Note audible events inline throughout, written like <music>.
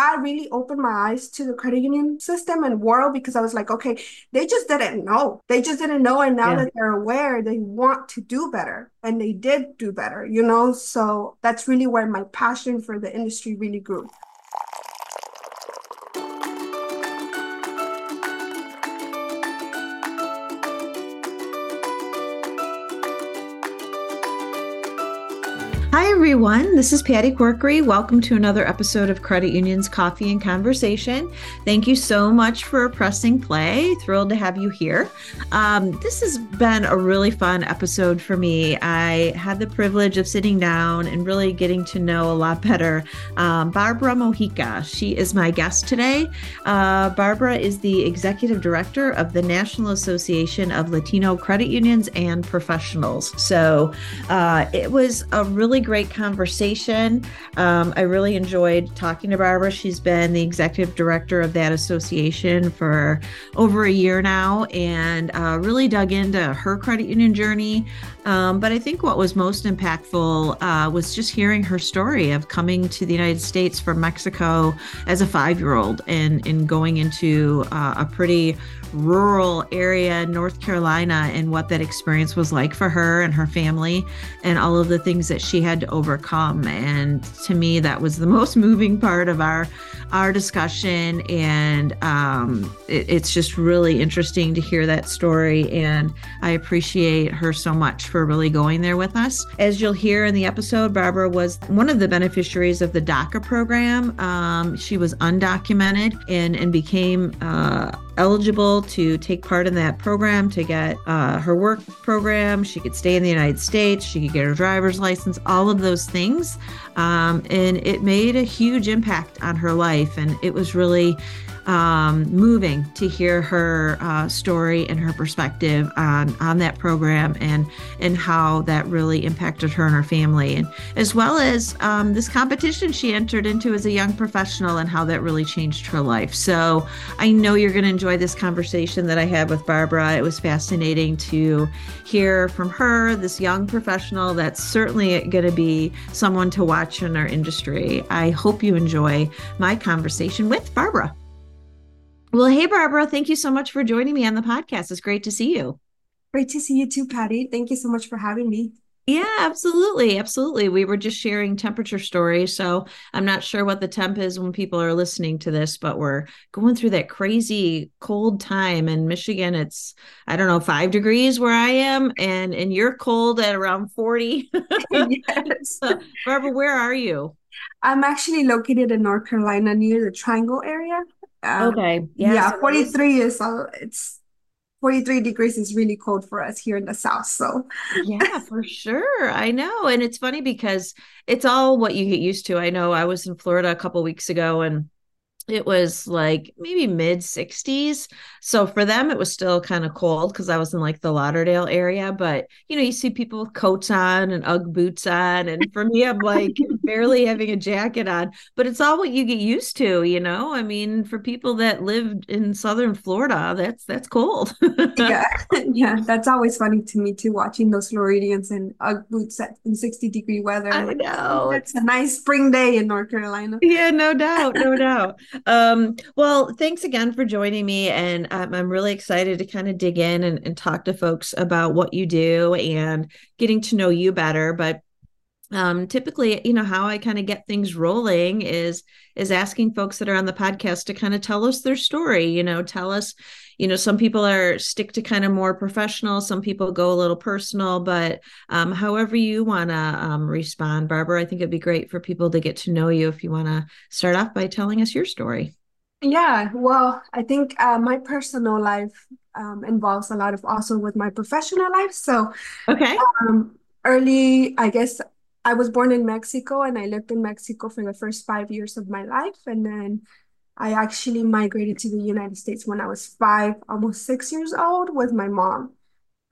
that really opened my eyes to the credit union system and world because I was like, okay, they just didn't know. They just didn't know. And now yeah. that they're aware, they want to do better. And they did do better, you know? So that's really where my passion for the industry really grew. Everyone. This is Patty Corkery. Welcome to another episode of Credit Union's Coffee and Conversation. Thank you so much for pressing play. Thrilled to have you here. Um, this has been a really fun episode for me. I had the privilege of sitting down and really getting to know a lot better um, Barbara Mojica. She is my guest today. Uh, Barbara is the executive director of the National Association of Latino Credit Unions and Professionals. So uh, it was a really great conversation. Um, I really enjoyed talking to Barbara. She's been the executive director of that association for over a year now and uh, really dug into her credit union journey. Um, but I think what was most impactful uh, was just hearing her story of coming to the United States from Mexico as a five year old and, and going into uh, a pretty rural area North Carolina and what that experience was like for her and her family and all of the things that she had to overcome. And to me, that was the <laughs> most moving part of our our discussion. And um, it, it's just really interesting to hear that story. And I appreciate her so much for really going there with us. As you'll hear in the episode, Barbara was one of the beneficiaries of the DACA program. Um, she was undocumented and, and became uh, eligible to take part in that program to get uh, her work program. She could stay in the United States. She could get her driver's license, all of those things. Um, and it made a huge impact on her life. And it was really um, moving to hear her uh, story and her perspective on on that program and and how that really impacted her and her family, and as well as um, this competition she entered into as a young professional and how that really changed her life. So I know you're going to enjoy this conversation that I had with Barbara. It was fascinating to hear from her, this young professional that's certainly going to be someone to watch in our industry. I hope you enjoy my conversation with Barbara. Well, hey, Barbara, thank you so much for joining me on the podcast. It's great to see you. Great to see you too, Patty. Thank you so much for having me. Yeah, absolutely. Absolutely. We were just sharing temperature stories. So I'm not sure what the temp is when people are listening to this, but we're going through that crazy cold time in Michigan. It's, I don't know, five degrees where I am, and and you're cold at around 40. <laughs> yes. <laughs> Barbara, where are you? I'm actually located in North Carolina near the Triangle area. Um, okay. Yeah. yeah so 43 is uh, it's 43 degrees is really cold for us here in the south so yeah for sure i know and it's funny because it's all what you get used to i know i was in florida a couple weeks ago and it was like maybe mid 60s so for them it was still kind of cold because i was in like the lauderdale area but you know you see people with coats on and ugg boots on and for me i'm like <laughs> barely having a jacket on but it's all what you get used to you know? I mean for people that lived in southern florida that's that's cold. Yeah <laughs> <laughs> yeah that's always funny to me too watching those floridians in ugg boots in 60 degree weather i know it's a nice spring day in north carolina. Yeah no doubt no doubt um, well, thanks again for joining me. And um, I'm really excited to kind of dig in and, and talk to folks about what you do and getting to know you better. But um, typically you know how i kind of get things rolling is is asking folks that are on the podcast to kind of tell us their story you know tell us you know some people are stick to kind of more professional some people go a little personal but um, however you want to um, respond barbara i think it'd be great for people to get to know you if you want to start off by telling us your story. Yeah well i think uh, my personal life um, involves a lot of also with my professional life so okay. um, early i guess I was born in Mexico and I lived in Mexico for the first five years of my life. And then I actually migrated to the United States when I was five, almost six years old with my mom.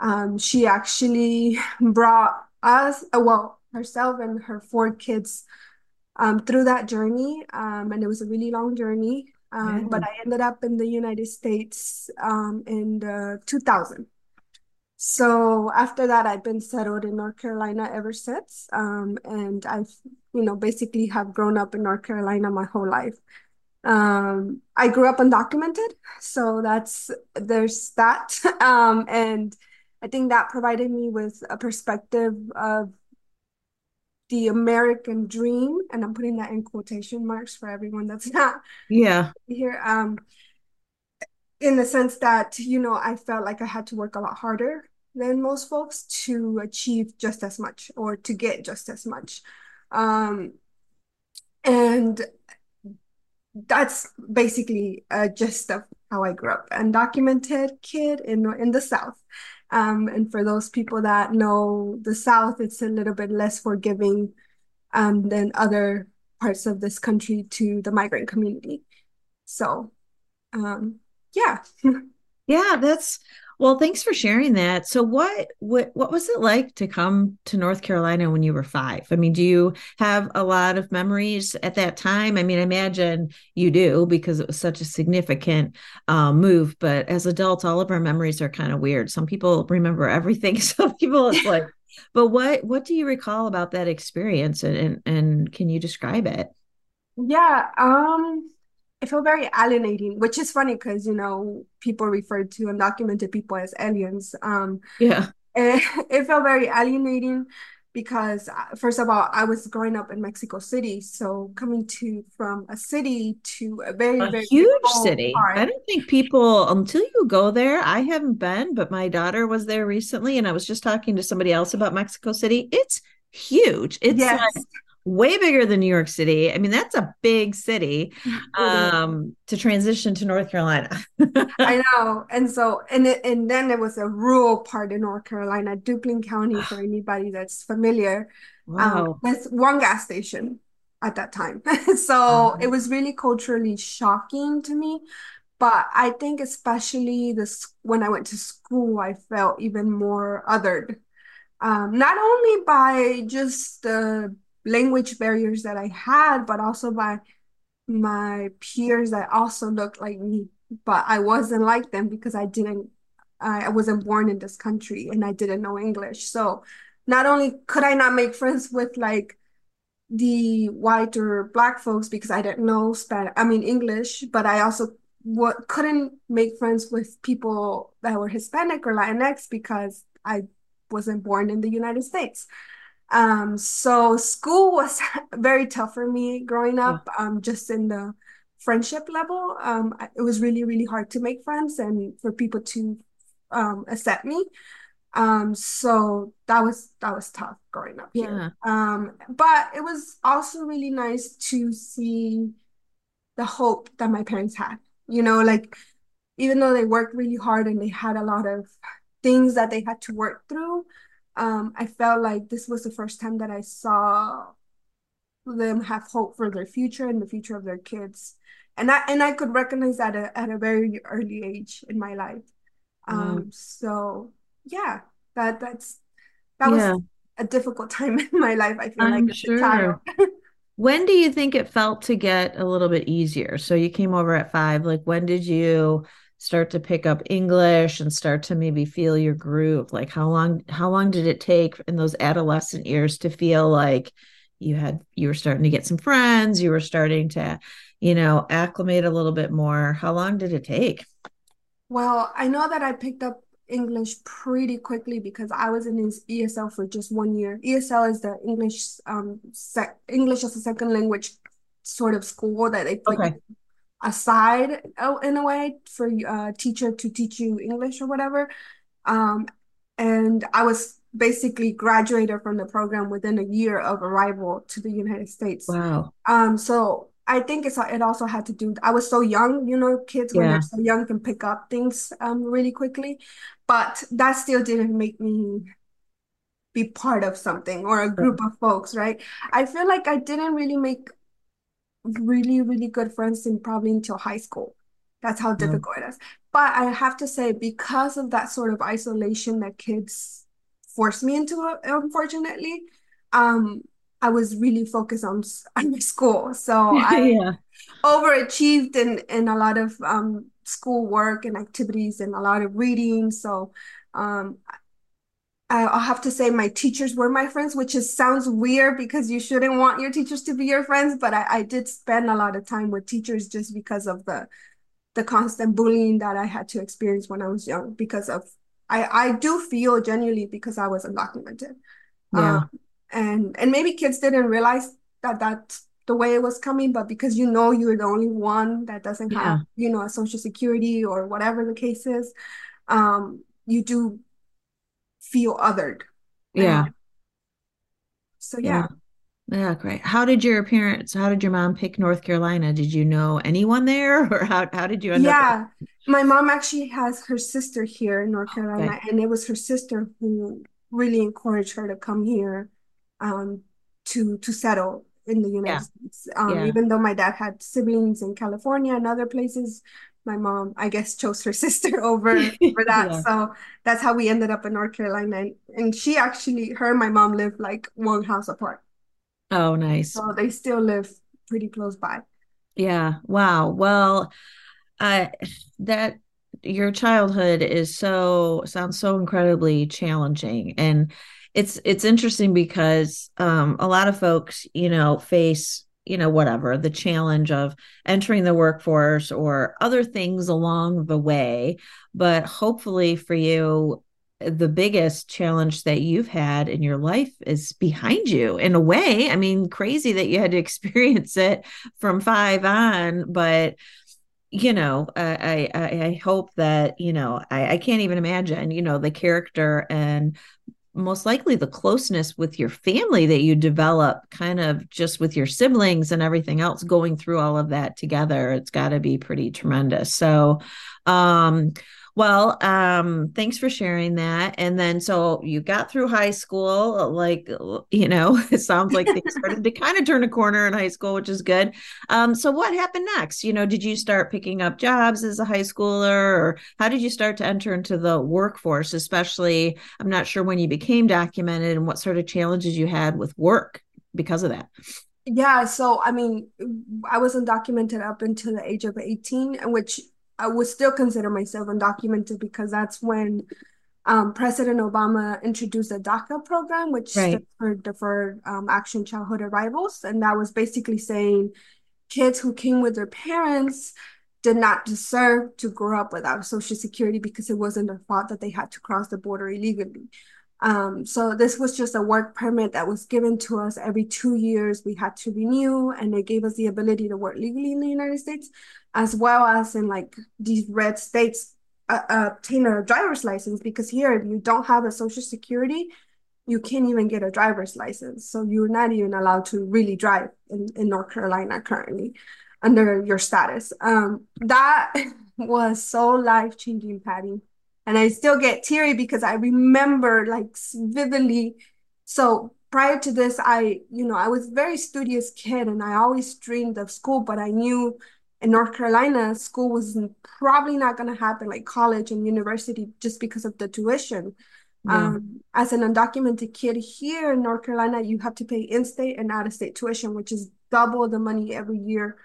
Um, she actually <laughs> brought us, uh, well, herself and her four kids um, through that journey. Um, and it was a really long journey. Um, yeah. But I ended up in the United States um, in the 2000. So after that, I've been settled in North Carolina ever since. Um, and I've, you know, basically have grown up in North Carolina my whole life. Um, I grew up undocumented, so that's there's that. <laughs> Um, and I think that provided me with a perspective of the American dream, and I'm putting that in quotation marks for everyone that's <laughs> not Yeah. here. Um, in the sense that, you know, I felt like I had to work a lot harder than most folks to achieve just as much or to get just as much. Um, and that's basically a gist of how I grew up. Undocumented kid in in the South. Um, and for those people that know the South, it's a little bit less forgiving um, than other parts of this country to the migrant community. So, um, yeah. Yeah, that's well, thanks for sharing that. So what what what was it like to come to North Carolina when you were 5? I mean, do you have a lot of memories at that time? I mean, I imagine you do because it was such a significant um, move, but as adults all of our memories are kind of weird. Some people remember everything, <laughs> some people it's like <laughs> but what what do you recall about that experience and and, and can you describe it? Yeah, um it felt very alienating, which is funny because, you know, people refer to undocumented people as aliens. Um, Yeah. <laughs> it felt very alienating because, uh, first of all, I was growing up in Mexico City. So coming to from a city to a very, A very huge city. I don't think people, until you go there, I haven't been, but my daughter was there recently, and I was just talking to somebody else about Mexico City. It's huge. It's like Yes, way bigger than New York City. I mean, that's a big city <laughs> um, to transition to North Carolina. <laughs> I know. And so, and it, and then there was a rural part in North Carolina, Duplin County, <sighs> for anybody that's familiar. Um, with one gas station at that time. <laughs> So it Um, was really culturally shocking to me. But I think especially this when I went to school, I felt even more othered. Um, not only by just the language barriers that I had, but also by my peers that also looked like me, but I wasn't like them because I didn't, I, wasn't born in this country and I didn't know English. So not only could I not make friends with like the white or black folks because I didn't know Spanish, I mean English, but I also what couldn't make friends with people that were Hispanic or Latinx because I wasn't born in the United States. Um, so school was <laughs> very tough for me growing yeah. up, um, just in the friendship level. Um, it was really, really hard to make friends and for people to um, accept me. Um, so that was that was tough growing up here. Yeah. Um, but it was also really nice to see the hope that my parents had. You know, like even though they worked really hard and they had a lot of things that they had to work through, um, I felt like this was the first time that I saw them have hope for their future and the future of their kids. And I and I could recognize that at a, at a very early age in my life. Wow. Um, so yeah, that that's that was a difficult <laughs> time in my life, I feel like I'm child. sure. <laughs> When do you think it felt to get a little bit easier? So you came over at five. Like, when did you start to pick up English and start to maybe feel your groove? Like, how long, how long did it take in those adolescent years to feel like you had, you were starting to get some friends, you were starting to, you know, acclimate a little bit more? How long did it take? Well, I know that I picked up English pretty quickly because I was in ESL for just one year. ESL is the English um sec English as a second language sort of school that they put Okay. Aside uh, in a way for a teacher to teach you English or whatever. Um, and I was basically graduated from the program within a year of arrival to the United States. Wow. Um, so I think it's it also had to do. I was so young, you know, kids when they're so young can pick up things um really quickly, but that still didn't make me be part of something or a group of folks, right? I feel like I didn't really make really, really good friends in probably until high school. That's how difficult it is. But I have to say, because of that sort of isolation that kids forced me into, unfortunately, um, I was really focused on, <laughs> on my school. So <laughs> I Yeah. overachieved in in a lot of um school work and activities and a lot of reading. So um I'll have to say my teachers were my friends, which is sounds weird because you shouldn't want your teachers to be your friends, but I, I did spend a lot of time with teachers just because of the the constant bullying that I had to experience when I was young because of I I do feel genuinely because I was undocumented. Yeah. Um, and and maybe kids didn't realize that that the way it was coming, but because you know you're the only one that doesn't Yeah. have, you know, a social security or whatever the case is, um, you do feel othered. Yeah. And so yeah. Yeah, great. How did your parents, how did your mom pick North Carolina? Did you know anyone there <laughs> or how, how did you end up? Yeah, my mom actually has her sister here in North Carolina, Okay. and it was her sister who really encouraged her to come here um, to to settle in the United Yeah. States. Um, Yeah. even though my dad had siblings in California and other places, my mom, I guess, chose her <laughs> sister over <laughs> over that. Yeah. So that's how we ended up in North Carolina. And, and she actually, her and my mom live like one house apart, Oh, nice. so they still live pretty close by. Yeah. Wow. Well, I that your childhood is so sounds so incredibly challenging and it's it's interesting because um a lot of folks, you know, face, you know, whatever, the challenge of entering the workforce or other things along the way, but hopefully for you the biggest challenge that you've had in your life is behind you in a way. I mean, crazy that you had to <laughs> experience it from 5 on, but you know, I, I I hope that you know I, I can't even imagine you know the character and most likely the closeness with your family that you develop kind of just with your siblings and everything else going through all of that together it's got to be pretty tremendous. So um well um thanks for sharing that. And then so you got through high school like you know <laughs> it sounds like things <laughs> started to kind of turn a corner in high school which is good. Um so what happened next? You know did you start picking up jobs as a high schooler or how did you start to enter into the workforce especially I'm not sure when you became documented and what sort of challenges you had with work because of that. Yeah, so I mean, I was undocumented up until the age of 18, which I would still consider myself undocumented because that's when um, President Obama introduced the DACA program, which Right. stood for Deferred um, Action Childhood Arrivals. And that was basically saying kids who came with their parents did not deserve to grow up without Social Security because it wasn't their fault that they had to cross the border illegally. Um, so this was just a work permit that was given to us every two years. We had to renew, and it gave us the ability to work legally in the United States, as well as in like these red states, uh, obtain a driver's license. Because here, if you don't have a social security, you can't even get a driver's license. So you're not even allowed to really drive in, in North Carolina currently under your status. Um, that <laughs> was so life changing, Patty. And I still get teary because I remember like vividly. So prior to this, I, you know, I was a very studious kid and I always dreamed of school, but I knew in North Carolina, school was probably not going to happen like college and university just because of the tuition. Yeah. Um, as an undocumented kid here in North Carolina, you have to pay in-state and out-of-state tuition, which is double the money every year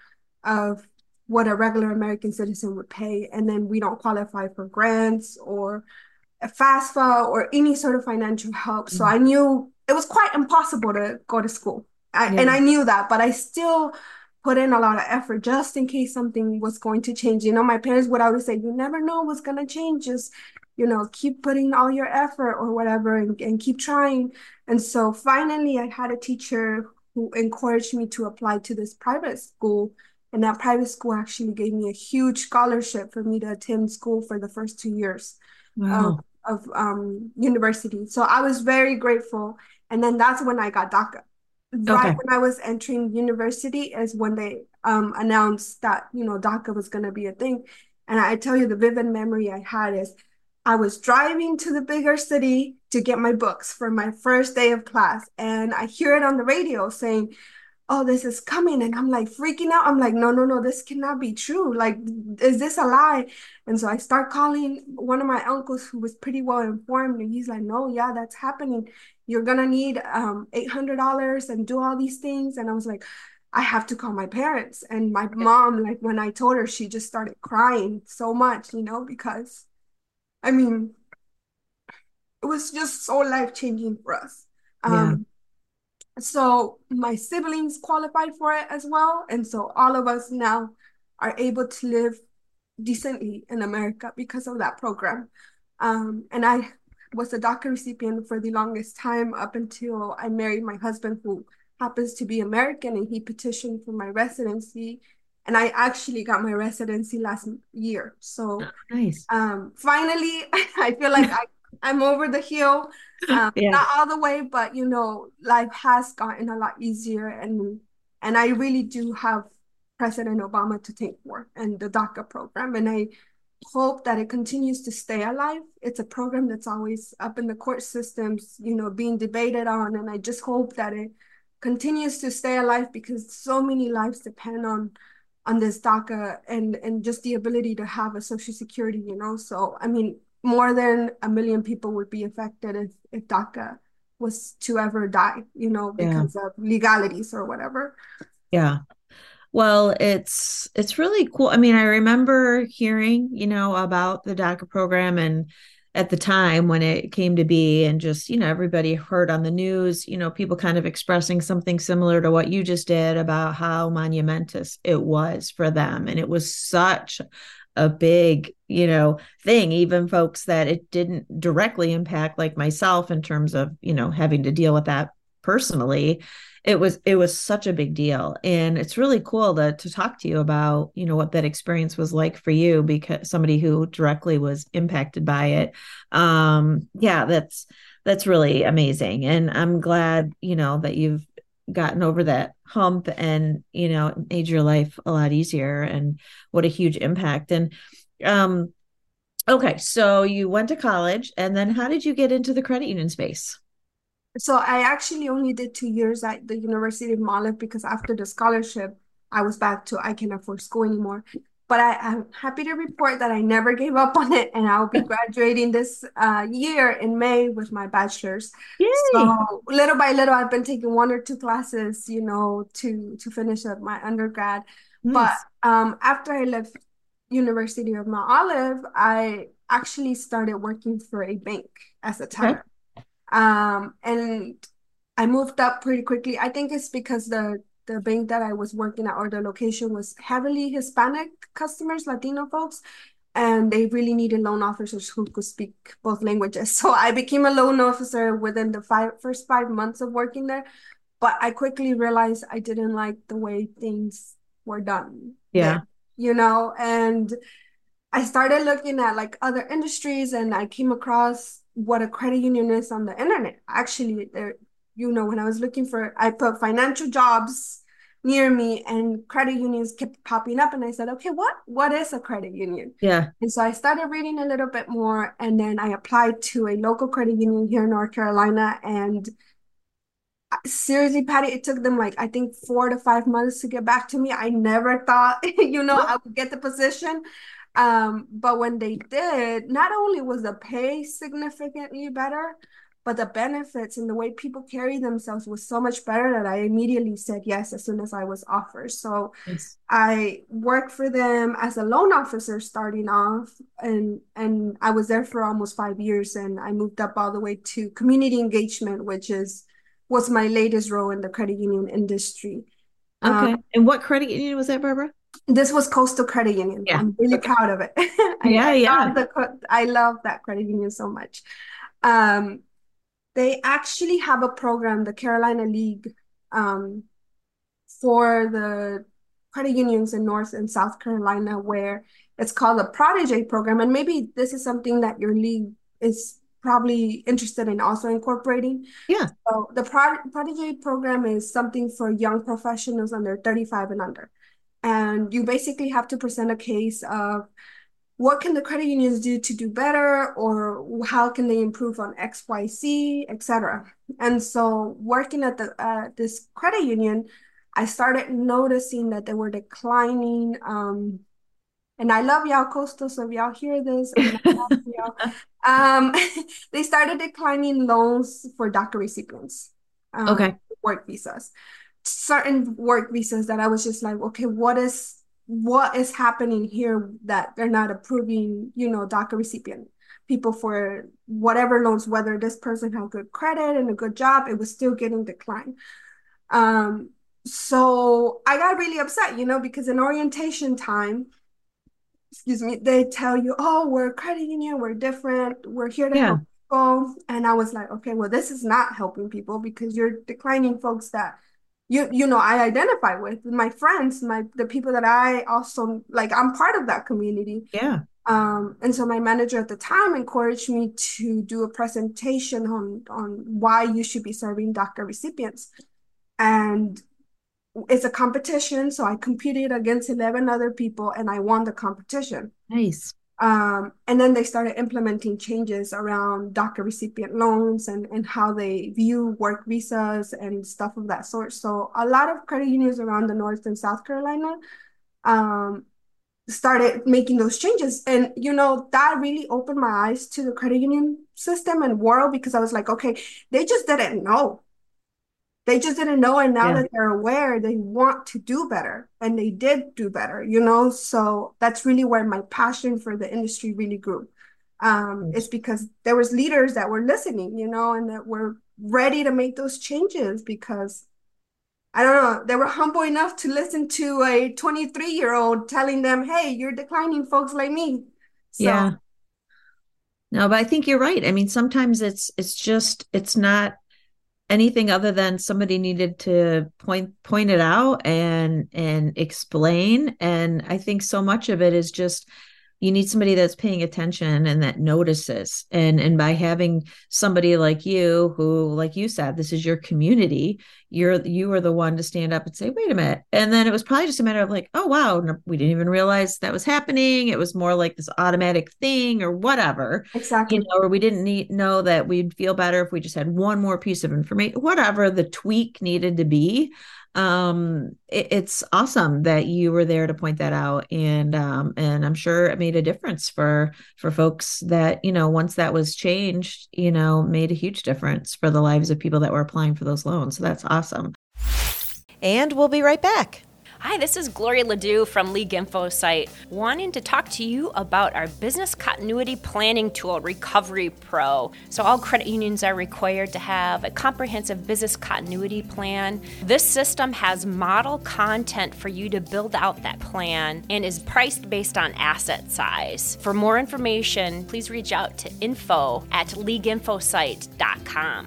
of what a regular American citizen would pay. And then we don't qualify for grants or a FAFSA or any sort of financial help. So I knew it was quite impossible to go to school. I, Yeah. And I knew that, but I still put in a lot of effort just in case something was going to change. You know, my parents would always say, you never know what's going to change. Just, you know, keep putting all your effort or whatever and, and keep trying. And so finally, I had a teacher who encouraged me to apply to this private school. And that private school actually gave me a huge scholarship for me to attend school for the first two years Wow. of, of um, university. So I was very grateful. And then that's when I got DACA. Right Okay. when I was entering university is when they um, announced that, you know, DACA was going to be a thing. And I tell you, the vivid memory I had is I was driving to the bigger city to get my books for my first day of class. And I hear it on the radio saying, oh, this is coming. And I'm like freaking out. I'm like, no, no, no, this cannot be true. Like, is this a lie? And so I start calling one of my uncles who was pretty well informed. And he's like, no, yeah, that's happening. You're going to need um, $800 and do all these things. And I was like, I have to call my parents. And my mom, like, when I told her, she just started crying so much, you know, because I mean, it was just so life changing for us. Um, yeah. So my siblings qualified for it as well, and so all of us now are able to live decently in America because of that program. Um, and I was a DACA recipient for the longest time up until I married my husband, who happens to be American, and he petitioned for my residency. And I actually got my residency last year. So oh, nice. Um, finally, <laughs> I feel like I, I'm over the hill. <laughs> Um, yeah. Not all the way, but you know, life has gotten a lot easier, and and I really do have President Obama to thank for and the DACA program. And I hope that it continues to stay alive. It's a program that's always up in the court systems, you know, being debated on. And I just hope that it continues to stay alive because so many lives depend on on this DACA and and just the ability to have a social security, you know. So I mean, more than a million people would be affected if if DACA was to ever die, you know, because yeah. of legalities or whatever. Yeah. Well, it's it's really cool. I mean, I remember hearing, you know, about the DACA program and at the time when it came to be and just, you know, everybody heard on the news, you know, people kind of expressing something similar to what you just did about how monumentous it was for them and it was such a big, you know, thing even folks that it didn't directly impact like myself in terms of, you know, having to deal with that personally it was it was such a big deal. And it's really cool to to talk to you about you know what that experience was like for you because somebody who directly was impacted by it. Um yeah that's that's really amazing. And i'm glad you know that you've gotten over that hump and you know made your life a lot easier and what a huge impact. And um okay so you went to college and then how did you get into the credit union space so I actually only did two years at the University of Mount Olive because after the scholarship, I was back to I can't afford school anymore. But I, am happy to report that I never gave up on it, and I'll be <laughs> graduating this uh, year in May with my bachelor's. Yay. So little by little, I've been taking one or two classes, you know, to to finish up my undergrad. Nice. But um, after I left University of Mount Olive, I actually started working for a bank as a teller. Okay. Um, and I moved up pretty quickly. I think it's because the the bank that I was working at or the location was heavily Hispanic customers, Latino folks, and they really needed loan officers who could speak both languages. <laughs> So I became a loan officer within the five first five months of working there. But I quickly realized I didn't like the way things were done. Yeah. You know, and I started looking at like other industries and I came across what a credit union is on the internet. Actually, there, you know, when I was looking for, I put financial jobs near me and credit unions kept popping up and I said, okay, what what is a credit union? Yeah. And so I started reading a little bit more and then I applied to a local credit union here in North Carolina and seriously, Patty, it took them like I think four to five months to get back to me. I never thought, <laughs> you know, I would get the position. Um, but when they did, not only was the pay significantly better, but the benefits and the way people carry themselves was so much better that I immediately said yes as soon as I was offered. So yes. I worked for them as a loan officer starting off and and I was there for almost 5 years and I moved up all the way to community engagement which is was my latest role in the credit union industry. Okay. Um, and what credit union was that, Barbara? This was Coastal Credit Union. Yeah. I'm really okay. proud of it. <laughs> I, yeah, I yeah. Love the, I love that credit union so much. Um, they actually have a program, the Carolina League, um, for the credit unions in North and South Carolina, where it's called the Prodigy program. And maybe this is something that your league is probably interested in also incorporating. Yeah. So the Pro- Protege program is something for young professionals under 35 and under and you basically have to present a case of what can the credit unions do to do better or how can they improve on xyz etc and so working at the uh, this credit union i started noticing that they were declining um, and I love y'all, Coastal. So if y'all hear this, <laughs> um, <laughs> they started declining loans for DACA recipients. Um, okay. Work visas certain work visas that I was just like, okay, what is what is happening here that they're not approving, you know, DACA recipient people for whatever loans, whether this person had good credit and a good job, it was still getting declined. Um, so I got really upset, you know, because in orientation time, excuse me, they tell you, oh, we're credit union, we're different, we're here to yeah. help people. And I was like, okay, well, this is not helping people because you're declining folks that you you know I identify with my friends, my the people that I also like. I'm part of that community. Yeah. Um, and so my manager at the time encouraged me to do a presentation on on why you should be serving DACA recipients. And it's a competition. So I competed against 11 other people and I won the competition. Nice. Um, and then they started implementing changes around DACA recipient loans and, and how they view work visas and stuff of that sort. So a lot of credit unions around the North and South Carolina um, started making those changes. And, you know, that really opened my eyes to the credit union system and world because I was like, okay, they just didn't know. They just didn't know. And now yeah. that they're aware, they want to do better. And they did do better, you know? So that's really where my passion for the industry really grew. Um, it's because there was leaders that were listening, you know, and that were ready to make those changes because I don't know, they were humble enough to listen to a 23 year old telling them, hey, you're declining folks like me. So, yeah. No, but I think you're right. I mean, sometimes it's it's just it's not anything other than somebody needed to point point it out and and explain. And i think so much of it is just you need somebody that's paying attention and that notices. And and by having somebody like you who like you said this is your community you're you are the one to stand up and say wait a minute. And then it was probably just a matter of like oh wow we didn't even realize that was happening. It was more like this automatic thing or whatever. Exactly. you know or we didn't need know that we'd feel better if we just had one more piece of information whatever the tweak needed to be um it, it's awesome that you were there to point that out and um and i'm sure it made a difference for for folks that you know once that was changed you know made a huge difference for the lives of people that were applying for those loans. So that's awesome. And we'll be right back Hi, this is Gloria Ledoux from League InfoSight, wanting to talk to you about our business continuity planning tool, Recovery Pro. So, all credit unions are required to have a comprehensive business continuity plan. This system has model content for you to build out that plan and is priced based on asset size. For more information, please reach out to info at leagueinfosight.com.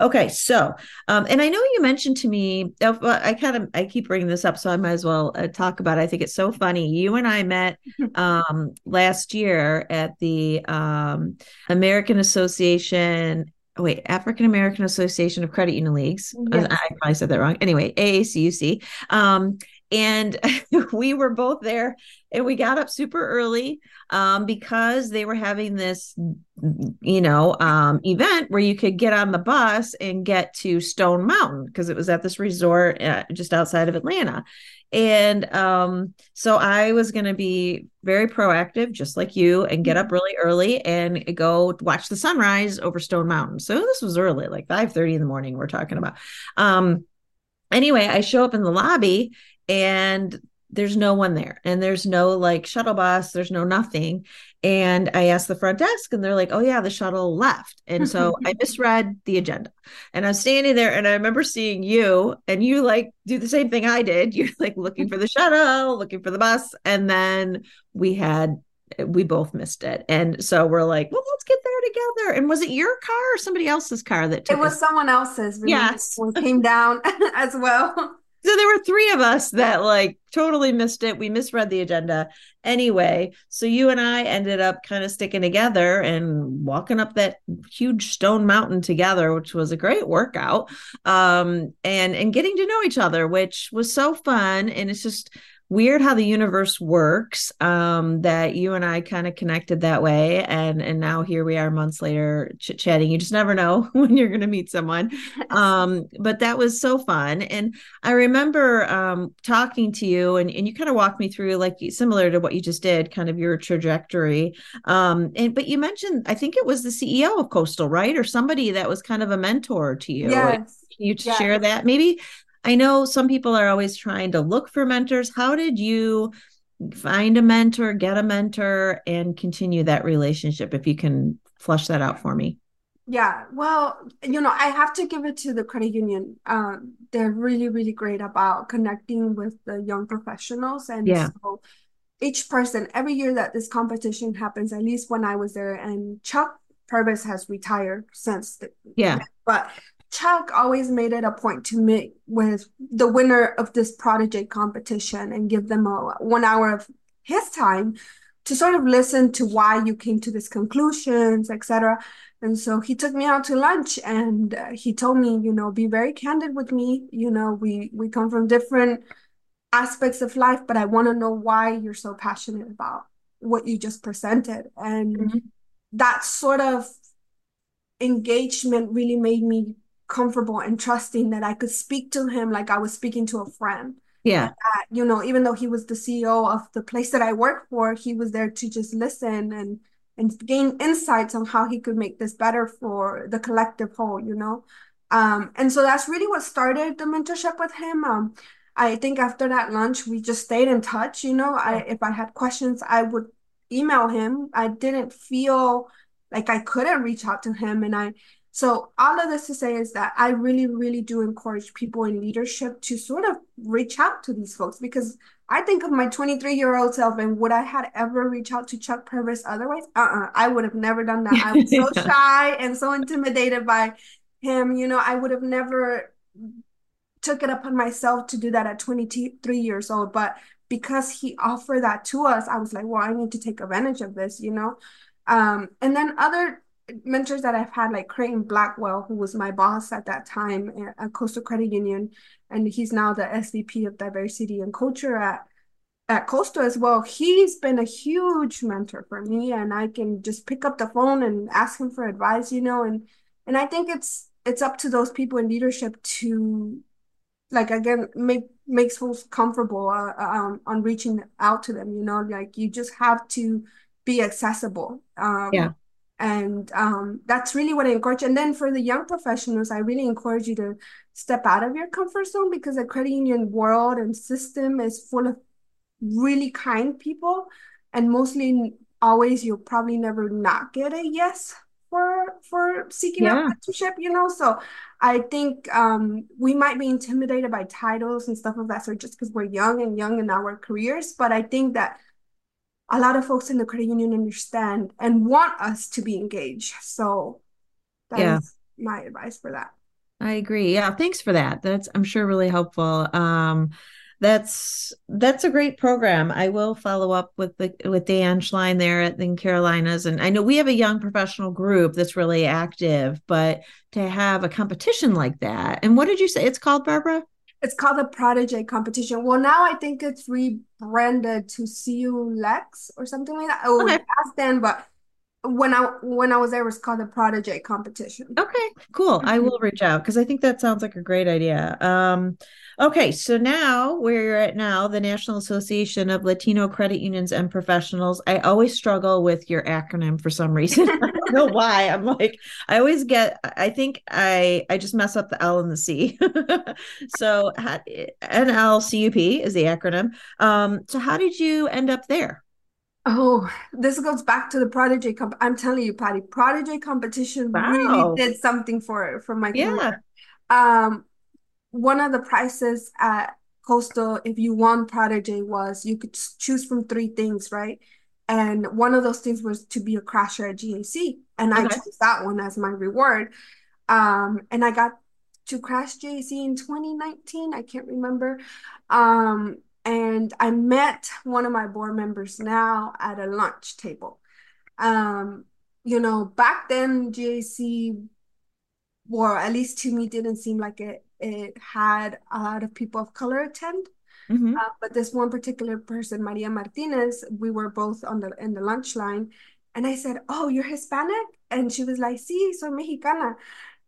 Okay, so um, and I know you mentioned to me. Uh, I kind of I keep bringing this up, so I might as well uh, talk about it. I think it's so funny. You and I met <laughs> um, last year at the um, American Association. Oh, wait, African American Association of Credit Union Leagues. Yes. I, I probably said that wrong. Anyway, AACUC. Um, and <laughs> we were both there and we got up super early um, because they were having this you know um, event where you could get on the bus and get to stone mountain because it was at this resort uh, just outside of atlanta. And um, so i was going to be very proactive just like you and get up mm-hmm. really early and go watch the sunrise over stone mountain. So this was early like 5 30 in the morning we're talking about. Um, anyway i show up in the lobby and there's no one there and there's no like shuttle bus there's no nothing. And i asked the front desk and they're like oh yeah the shuttle left. And so <laughs> i misread the agenda. And i was standing there and i remember seeing you and you like do the same thing i did. <laughs> You're like looking for the shuttle looking for the bus. And then we had we both missed it. And so we're like well let's get there together. And was it your car or somebody else's car that it was us? someone else's. Yes. we came down <laughs> as well so there were three of us that like totally missed it. We misread the agenda anyway. So you and I ended up kind of sticking together and walking up that huge stone mountain together, which was a great workout. Um, and and getting to know each other, which was so fun. And it's just weird how the universe works um, that you and i kind of connected that way and and now here we are months later chit chatting. You just never know <laughs> when you're going to meet someone. <laughs> Um, but that was so fun and i remember um, talking to you and, and you kind of walked me through like similar to what you just did kind of your trajectory. Um, and but you mentioned i think it was the ceo of coastal right? Or somebody that was kind of a mentor to you yes. Can you yes. share that maybe I know some people are always trying to look for mentors. How did you find a mentor, get a mentor, and continue that relationship. If you can flush that out for me. Yeah, well, you know, I have to give it to the credit union. Um, they're really, really great about connecting with the young professionals. And yeah. so each person, every year that this competition happens, at least when I was there, and Chuck Purvis has retired since. The, yeah. But Chuck always made it a point to meet with the winner of this prodigy competition and give them a one hour of his time to sort of listen to why you came to these conclusions, etc. And so he took me out to lunch and uh, he told me, you know, be very candid with me. You know, we we come from different aspects of life, but I want to know why you're so passionate about what you just presented. And mm-hmm. that sort of engagement really made me comfortable and trusting that I could speak to him like I was speaking to a friend. Yeah. That, you know, even though he was the CEO of the place that I work for, he was there to just listen and and gain insights on how he could make this better for the collective whole, you know. Um, and so that's really what started the mentorship with him. Um, I think after that lunch, we just stayed in touch. You know, I if I had questions, I would email him. I didn't feel like I couldn't reach out to him, and I so all of this to say is that I really, really do encourage people in leadership to sort of reach out to these folks because I think of my 23 year old self and would I had ever reach out to Chuck Purvis otherwise? Uh-uh. I would have never done that. I was so <laughs> shy and so intimidated by him. You know, I would have never took it upon myself to do that at 23 years old. But because he offered that to us, I was like, well, I need to take advantage of this, you know? Um, and then other mentors that I've had, like Creighton Blackwell, who was my boss at that time at Coastal Credit Union, and he's now the SVP of Diversity and Culture at at Coastal as well. He's been a huge mentor for me, and I can just pick up the phone and ask him for advice, you know. And and I think it's it's up to those people in leadership to, like again, make makes folks comfortable uh, um, on reaching out to them. You know, like you just have to be accessible. Um, yeah and um, that's really what I encourage. And then for the young professionals, I really encourage you to step out of your comfort zone because the credit union world and system is full of really kind people, and mostly always you'll probably never not get a yes for for seeking yeah. out mentorship. You know, so I think um, we might be intimidated by titles and stuff of that sort just because we're young and young in our careers, but I think that a lot of folks in the credit union understand and want us to be engaged. So that's yeah. my advice for that. I agree. Yeah, thanks for that. That's I'm sure really helpful. Um that's that's a great program. I will follow up with the with Dan Schlein there at the Carolinas, and I know we have a young professional group that's really active. But to have a competition like that, and what did you say it's called, Barbara? It's called the Prodigy competition. Well, now I think it's rebranded to CU Lex or something like that. Oh, okay. ask then, but when I when I was there, it was called the Prodigy competition. Okay, cool. Mm-hmm. I will reach out because I think that sounds like a great idea. Um, Okay, so now where you're at now, the National Association of Latino Credit Unions and Professionals. I always struggle with your acronym for some reason. <laughs> Don't know why. I'm like, I always get. I think I I just mess up the L and the C. <laughs> so NLCUP is the acronym. Um, so how did you end up there? Oh, this goes back to the Prodigy comp. I'm telling you, Patty, Prodigy competition wow. really did something for for my yeah. career. Um, one of the prices at Coastal, if you won Prodigy, was you could choose from three things, right? And one of those things was to be a crasher at GAC. And okay. I chose that one as my reward. Um, and I got to crash GAC in 2019. I can't remember. Um, and I met one of my board members now at a lunch table. Um, you know, back then GAC, or at least to me, didn't seem like it it had a lot of people of color attend. Mm-hmm. Uh, but this one particular person, Maria Martinez, we were both on the in the lunch line, and I said, "Oh, you're Hispanic?" And she was like, "Sí, soy mexicana."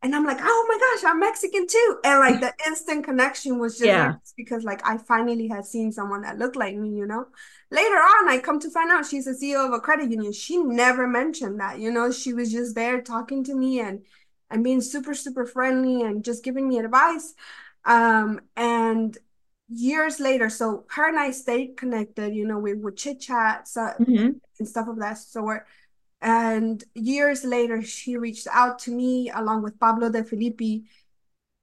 And I'm like, "Oh my gosh, I'm Mexican too!" And like the <laughs> instant connection was just yeah. because like I finally had seen someone that looked like me, you know. Later on, I come to find out she's a CEO of a credit union. She never mentioned that, you know. She was just there talking to me and and being super super friendly and just giving me advice um, and years later, so her and I stayed connected, you know, we would chit chat so, mm-hmm. and stuff of that sort. And years later, she reached out to me along with Pablo De Filippi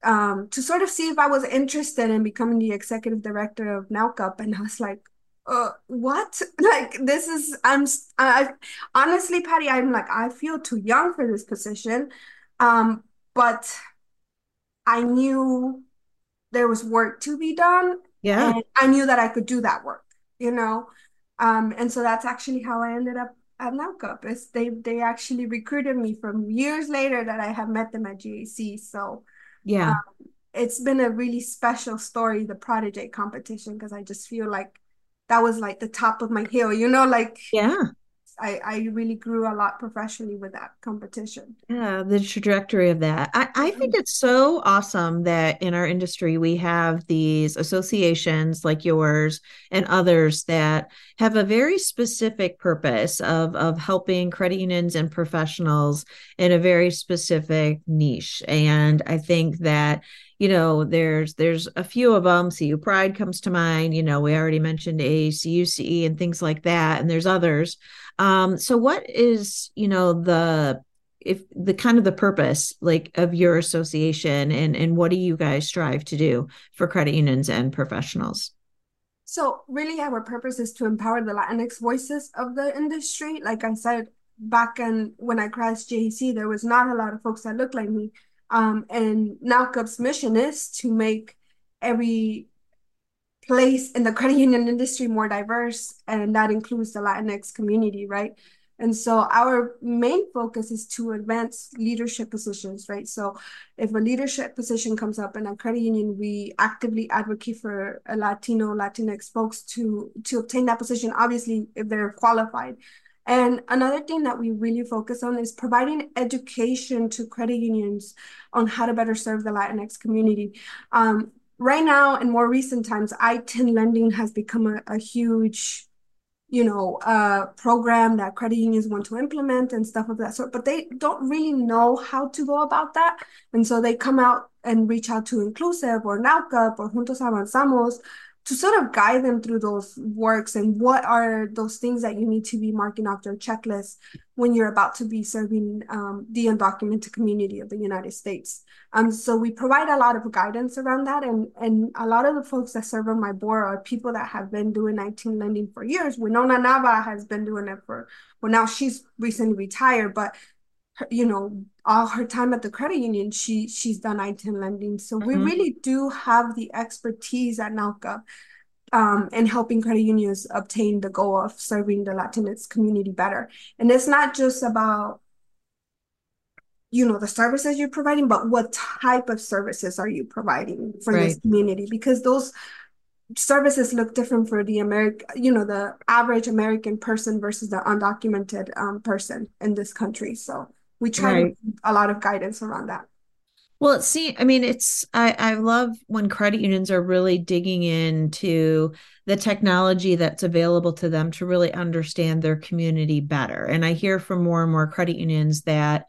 um, to sort of see if I was interested in becoming the executive director of NALCUP. And I was like, uh, what? <laughs> Like, this is, I'm, I, honestly, Patty, I'm like, I feel too young for this position. Um, but I knew there was work to be done. Yeah. And I knew that I could do that work, you know? Um, and so that's actually how I ended up at NALCUP is they they actually recruited me from years later that I have met them at GAC. So yeah, um, it's been a really special story, the Prodigy competition, because I just feel like that was like the top of my hill, you know, like yeah, I, I really grew a lot professionally with that competition. Yeah, the trajectory of that. I, I mm-hmm. think it's so awesome that in our industry we have these associations like yours and others that have a very specific purpose of, of helping credit unions and professionals in a very specific niche. And I think that you know there's there's a few of them cu pride comes to mind you know we already mentioned AACUCE and things like that and there's others. Um so what is you know the if the kind of the purpose like of your association and and what do you guys strive to do for credit unions and professionals? So really our purpose is to empower the latinx voices of the industry. Like i said back in when i crashed GAC, there was not a lot of folks that looked like me um, and NALCUP's mission is to make every place in the credit union industry more diverse, and that includes the Latinx community, right? And so our main focus is to advance leadership positions, right? So if a leadership position comes up in a credit union, we actively advocate for Latino, Latinx folks to to obtain that position, obviously if they're qualified. And another thing that we really focus on is providing education to credit unions on how to better serve the Latinx community. Um, right now, in more recent times, ITIN lending has become a, a huge you know, uh, program that credit unions want to implement and stuff of that sort, but they don't really know how to go about that. And so they come out and reach out to Inclusiv or NALCUP or Juntos Avanzamos to sort of guide them through those works and what are those things that you need to be marking off their checklist when you're about to be serving um, the undocumented community of the United States. Um, so we provide a lot of guidance around that, and and a lot of the folks that serve on my board are people that have been doing ITIN lending for years. Winona Nava has been doing it for well now she's recently retired, but you know all her time at the credit union she she's done ITIN lending so mm-hmm. we really do have the expertise at NALCUP um, and helping credit unions obtain the goal of serving the Latinx community better and it's not just about you know the services you're providing but what type of services are you providing for right. this community because those services look different for the American, you know, the average American person versus the undocumented um, person in this country. So we try right. a lot of guidance around that. Well, see, I mean, it's I, I love when credit unions are really digging into the technology that's available to them to really understand their community better. And I hear from more and more credit unions that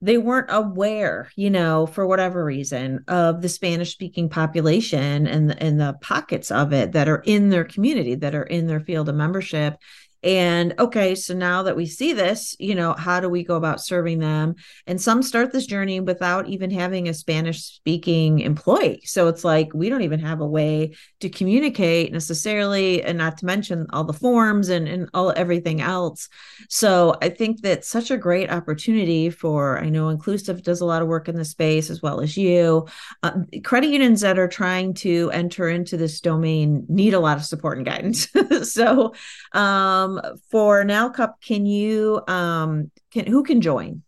they weren't aware, you know, for whatever reason, of the Spanish speaking population and, and the pockets of it that are in their community, that are in their field of membership and okay, so now that we see this, you know, how do we go about serving them? And some start this journey without even having a Spanish speaking employee. So it's like we don't even have a way to communicate necessarily, and not to mention all the forms and, and all everything else. So I think that's such a great opportunity for, I know Inclusiv does a lot of work in the space as well as you. Uh, credit unions that are trying to enter into this domain need a lot of support and guidance. <laughs> so, um, for NALCUP, can you um can who can join?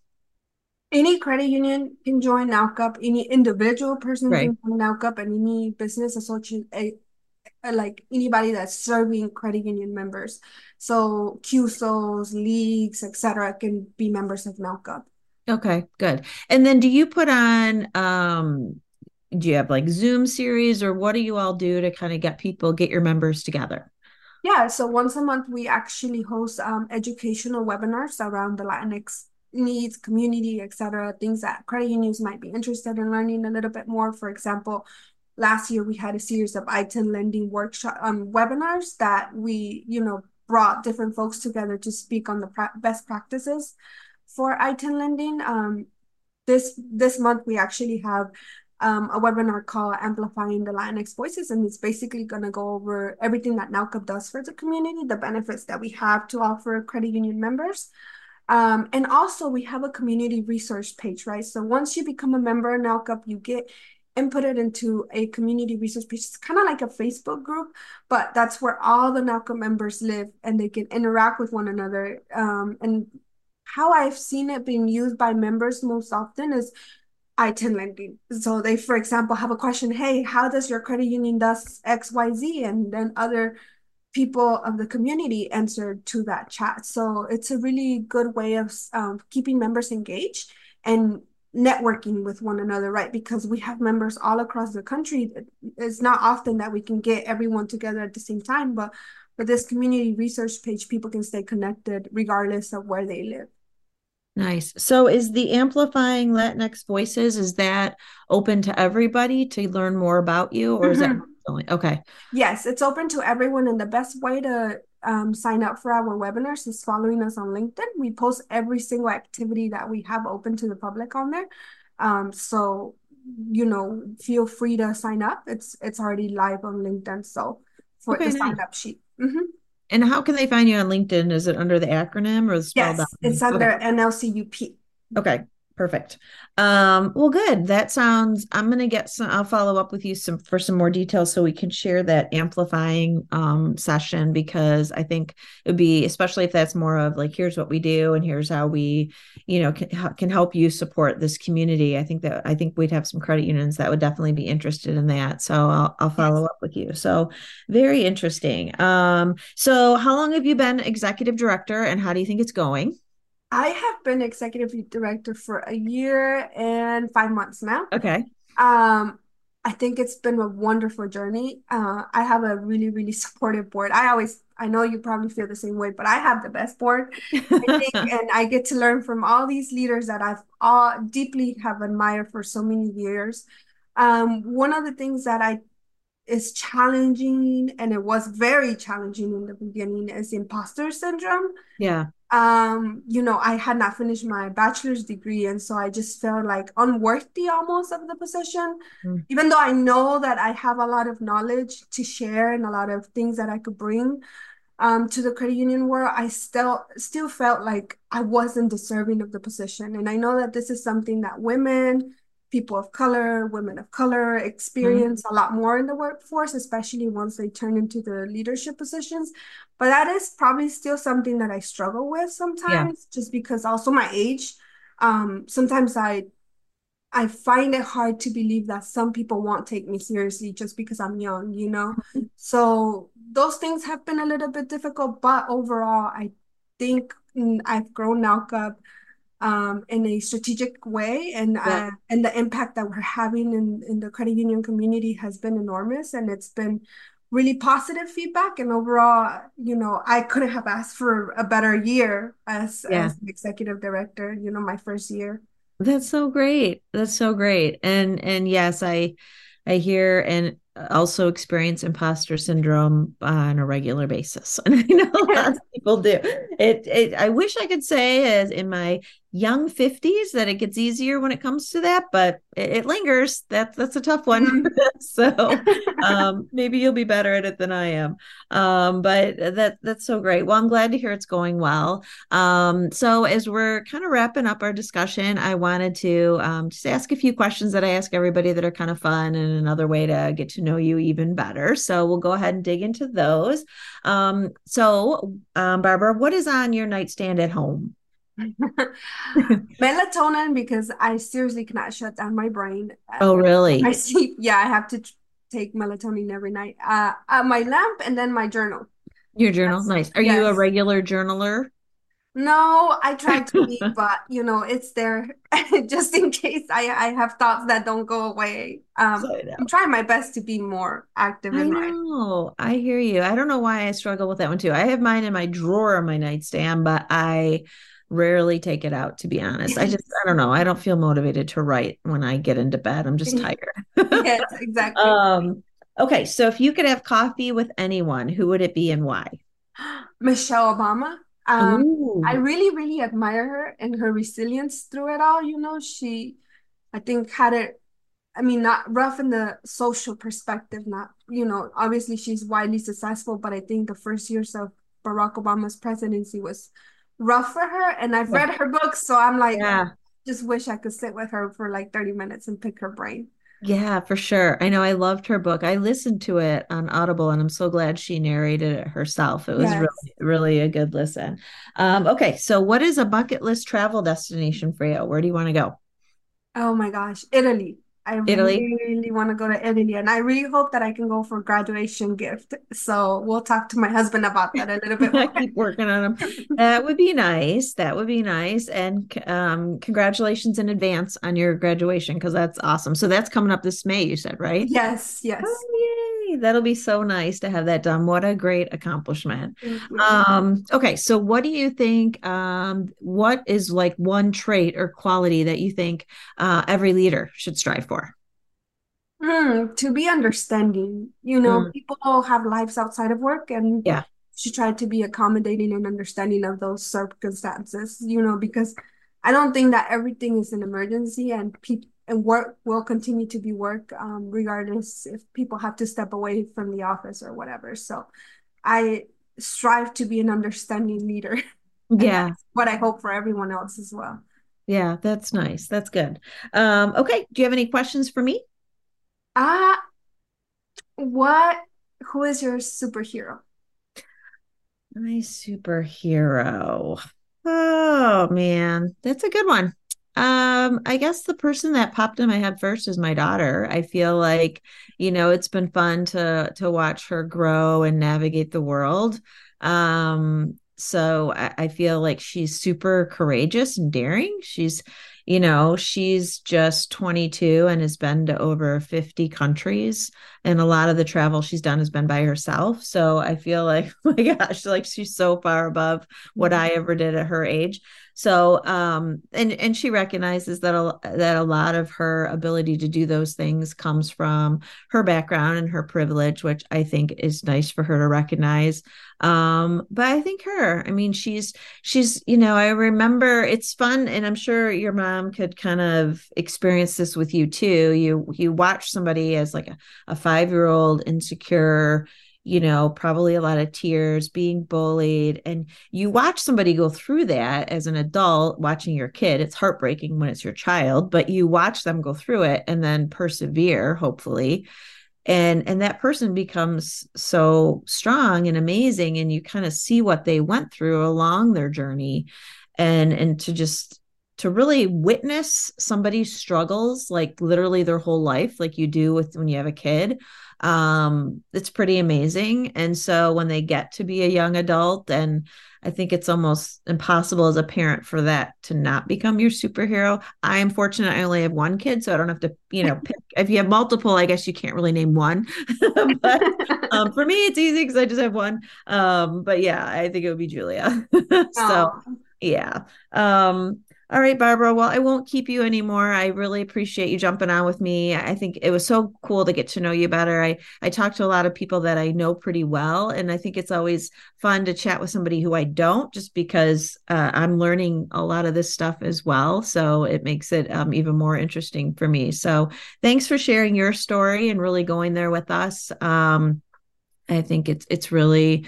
Any credit union can join NALCUP. Any individual person right. can join NALCUP, and any business associate, like anybody that's serving credit union members. So CUSOs, leagues, etc., can be members of NALCUP. Okay, good. And then, do you put on? um do you have like Zoom series, or what do you all do to kind of get people, get your members together? Yeah, so once a month we actually host um, educational webinars around the Latinx needs, community, etc. Things that credit unions might be interested in learning a little bit more. For example, last year we had a series of ITIN lending workshop um, webinars that we, you know, brought different folks together to speak on the pra best practices for ITIN lending. Um, this this month we actually have um, a webinar called Amplifying the Latinx Voices, and it's basically going to go over everything that NALCUP does for the community, the benefits that we have to offer credit union members. Um, and also, we have a community resource page, right? So once you become a member of NALCUP, you get inputted into a community resource page. It's kind of like a Facebook group, but that's where all the NALCUP members live and they can interact with one another. Um, and how I've seen it being used by members most often is ITIN lending. So they, for example, have a question, hey, how does your credit union does XYZ? And then other people of the community answer to that chat. So it's a really good way of um, keeping members engaged and networking with one another, right? Because we have members all across the country. It's not often that we can get everyone together at the same time, but with this community research page, people can stay connected regardless of where they live. Nice. So is the amplifying Latinx voices is that open to everybody to learn more about you or is mm-hmm. that okay? Yes, it's open to everyone and the best way to um, sign up for our webinars is following us on LinkedIn. We post every single activity that we have open to the public on there. Um, so you know, feel free to sign up. It's it's already live on LinkedIn. So for okay, the nice. sign up sheet. Mm-hmm. And how can they find you on LinkedIn? Is it under the acronym or the spelled yes, out? It's under okay. NLCUP. Okay. Perfect. Um, well, good. That sounds. I'm gonna get some. I'll follow up with you some for some more details so we can share that amplifying um, session because I think it would be especially if that's more of like here's what we do and here's how we, you know, can can help you support this community. I think that I think we'd have some credit unions that would definitely be interested in that. So I'll I'll follow yes. up with you. So very interesting. Um, so how long have you been executive director and how do you think it's going? I have been executive director for a year and five months now. Okay. Um, I think it's been a wonderful journey. Uh, I have a really, really supportive board. I always, I know you probably feel the same way, but I have the best board. I think, <laughs> and I get to learn from all these leaders that I've all deeply have admired for so many years. Um, one of the things that I is challenging, and it was very challenging in the beginning, is imposter syndrome. Yeah um you know i had not finished my bachelor's degree and so i just felt like unworthy almost of the position mm. even though i know that i have a lot of knowledge to share and a lot of things that i could bring um to the credit union world i still still felt like i wasn't deserving of the position and i know that this is something that women people of color, women of color experience mm-hmm. a lot more in the workforce, especially once they turn into the leadership positions. But that is probably still something that I struggle with sometimes, yeah. just because also my age. Um, sometimes I I find it hard to believe that some people won't take me seriously just because I'm young, you know? Mm-hmm. So those things have been a little bit difficult, but overall, I think mm, I've grown NALCUP um, in a strategic way. And yeah. uh, and the impact that we're having in, in the credit union community has been enormous. And it's been really positive feedback. And overall you know i couldn't have asked for a better year as, yeah. as executive director you know my first year. That's so great. That's so great. And and yes i i hear and also experience imposter syndrome on a regular basis. And <laughs> i know lots of <laughs> people do. It, it i wish i could say as in my young 50s that it gets easier when it comes to that but it, it lingers. That's that's a tough one. Mm-hmm. <laughs> so um, maybe you'll be better at it than i am. Um, but that that's so great. Well i'm glad to hear it's going well. Um, so as we're kind of wrapping up our discussion i wanted to um, just ask a few questions that i ask everybody that are kind of fun and another way to get to know you even better. So we'll go ahead and dig into those. Um, so um, barbara what is on your nightstand at home <laughs> melatonin because I seriously cannot shut down my brain. Oh, really? I sleep. Yeah, I have to take melatonin every night. Uh, uh, my lamp and then my journal. Your journal, That's, nice. Are yes. you a regular journaler? No, I try to be, <laughs> but you know, it's there <laughs> just in case I, I have thoughts that don't go away. Um, I'm trying my best to be more active I know. I hear you. I don't know why I struggle with that one too. I have mine in my drawer on my nightstand, but I rarely take it out to be honest. I <laughs> just I don't know. I don't feel motivated to write when I get into bed. I'm just <laughs> tired. yes, <laughs> exactly. um okay, so if you could have coffee with anyone, who would it be and why? <gasps> Michelle Obama. Um, Ooh. I really, really admire her and her resilience through it all. You know, she, I think, had it, I mean, not rough in the social perspective, not, you know, obviously she's widely successful, but I think the first years of Barack Obama's presidency was rough for her. And I've read her books, so I'm like, Yeah. just wish I could sit with her for like 30 minutes and pick her brain. Yeah, for sure. I know I loved her book. I listened to it on Audible and I'm so glad she narrated it herself. It was Yes. really, really a good listen. Um, okay, so what is a bucket list travel destination for you? Where do you want to go? Oh my gosh, Italy. I Italy? really want to go to Italy, and I really hope that I can go for graduation gift. So we'll talk to my husband about that a little bit <laughs> more. Keep working on them. That would be nice. That would be nice. And um, congratulations in advance on your graduation because that's awesome. So that's coming up this May, you said, right? Yes, yes. Oh, yay. That'll be so nice to have that done. What a great accomplishment. Um, okay, so what do you think? Um, what is like one trait or quality that you think uh, every leader should strive for? Hmm, to be understanding, you know, Mm. people have lives outside of work, and Yeah. should try to be accommodating and understanding of those circumstances, you know, because I don't think that everything is an emergency and people and work will continue to be work, um, regardless if people have to step away from the office or whatever. So I strive to be an understanding leader. <laughs> Yeah, what I hope for everyone else as well. yeah, that's nice. That's good. Um, okay, do you have any questions for me? Ah, what, who is your superhero? My superhero. Oh man, that's a good one. Um, I guess the person that popped in my head first is my daughter. I feel like, you know, it's been fun to to watch her grow and navigate the world. Um, so I, I feel like she's super courageous and daring. She's, you know, she's just 22 and has been to over 50 countries and a lot of the travel she's done has been by herself. So I feel like, <laughs> oh my gosh, like she's so far above what I ever did at her age. So, um, and and she recognizes that a, that a lot of her ability to do those things comes from her background and her privilege, which I think is nice for her to recognize. Um, but I think her, I mean, she's she's, you know, I remember it's fun, and I'm sure your mom could kind of experience this with you too. You you watch somebody as like a, a five year old insecure you know, probably a lot of tears, being bullied. And you watch somebody go through that as an adult, watching your kid. It's heartbreaking when it's your child, but you watch them go through it and then persevere, hopefully. And and that person becomes so strong and amazing. And you kind of see what they went through along their journey. And and to just to really witness somebody's struggles like literally their whole life like you do with when you have a kid um it's pretty amazing. And so when they get to be a young adult and i think it's almost impossible as a parent for that to not become your superhero. I am fortunate i only have one kid so i don't have to you know pick <laughs> if you have multiple i guess you can't really name one. <laughs> But um, for me it's easy because i just have one. Um but yeah i think it would be julia. <laughs> So yeah. Um all right, Barbara. Well, I won't keep you anymore. I really appreciate you jumping on with me. I think it was so cool to get to know you better. I I talk to a lot of people that I know pretty well, and I think it's always fun to chat with somebody who I don't, just because uh, I'm learning a lot of this stuff as well. So it makes it um, even more interesting for me. So thanks for sharing your story and really going there with us. Um, I think it's it's really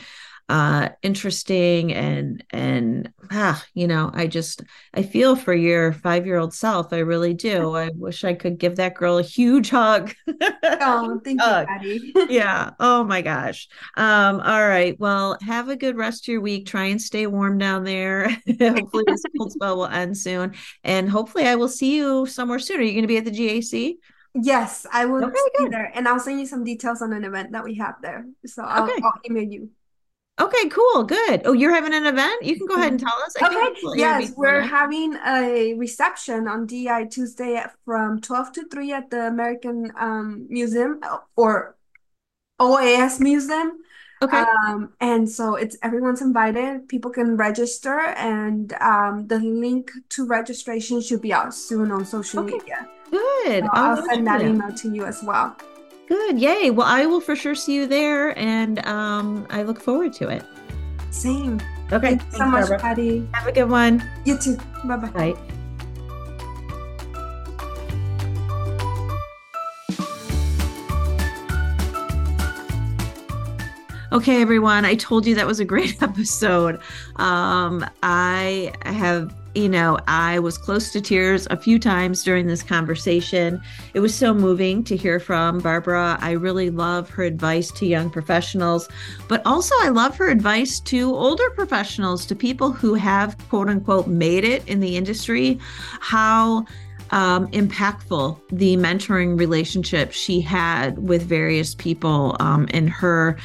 uh interesting and and ah you know i just i feel for your five year old self i really do. I wish i could give that girl a huge hug. Oh, <laughs> thank you. Patty. yeah. <laughs> Oh my gosh. Um all right. Well have a good rest of your week. Try and stay warm down there. <laughs> Hopefully this cold spell will end soon. And hopefully i will see you somewhere soon. Are you going to be at the gac Yes, I will Okay, be there, and I'll send you some details on an event that we have there. So I'll, Okay. I'll email you. Okay cool good oh you're having an event you can go ahead and tell us I Okay, yes, we're having a reception on DI Tuesday from 12 to 3 at the American um, Museum uh, or OAS Museum. Okay. Um, and so it's everyone's invited. People can register, and um, the link to registration should be out soon on social Okay. media. Good. So I'll I'll send that email to you as well. Good. Yay. Well, I will for sure see you there and um, I look forward to it. Same. Okay. Thank you so Thanks, much, Barbara. Patty. Have a good one. You too. Bye bye. Bye. Okay, everyone. I told you that was a great <laughs> episode. Um, I have, you know, I was close to tears a few times during this conversation. It was so moving to hear from Barbara. I really love her advice to young professionals, but also I love her advice to older professionals, to people who have quote unquote made it in the industry, how um, impactful the mentoring relationship she had with various people um, in her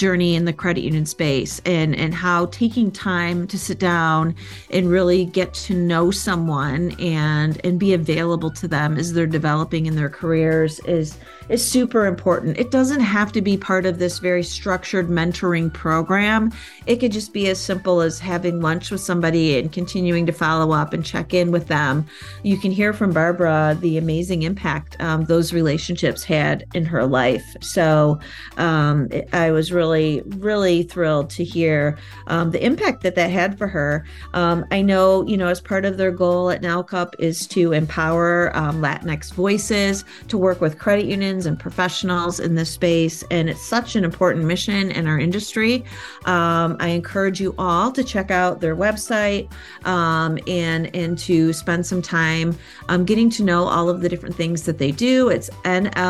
journey in the credit union space and and how taking time to sit down and really get to know someone and and be available to them as they're developing in their careers is is super important. It doesn't have to be part of this very structured mentoring program. It could just be as simple as having lunch with somebody and continuing to follow up and check in with them. You can hear from Barbara the amazing impact um, those relationships had in her life. So um, I was really, really thrilled to hear um, the impact that that had for her. Um, I know, you know, as part of their goal at NALCUP is to empower um, Latinx voices, to work with credit unions and professionals in this space. And it's such an important mission in our industry. Um, I encourage you all to check out their website um, and, and to spend some time um, getting to know all of the different things that they do. It's nlcup.org.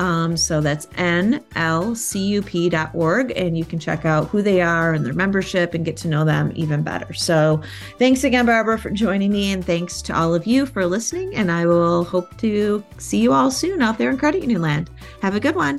Um, so that's nlcup.org. And you can check out who they are and their membership and get to know them even better. So thanks again, Barbara, for joining me. And thanks to all of you for listening. And I will hope to see you all soon out there in Credit Union Land. Have a good one.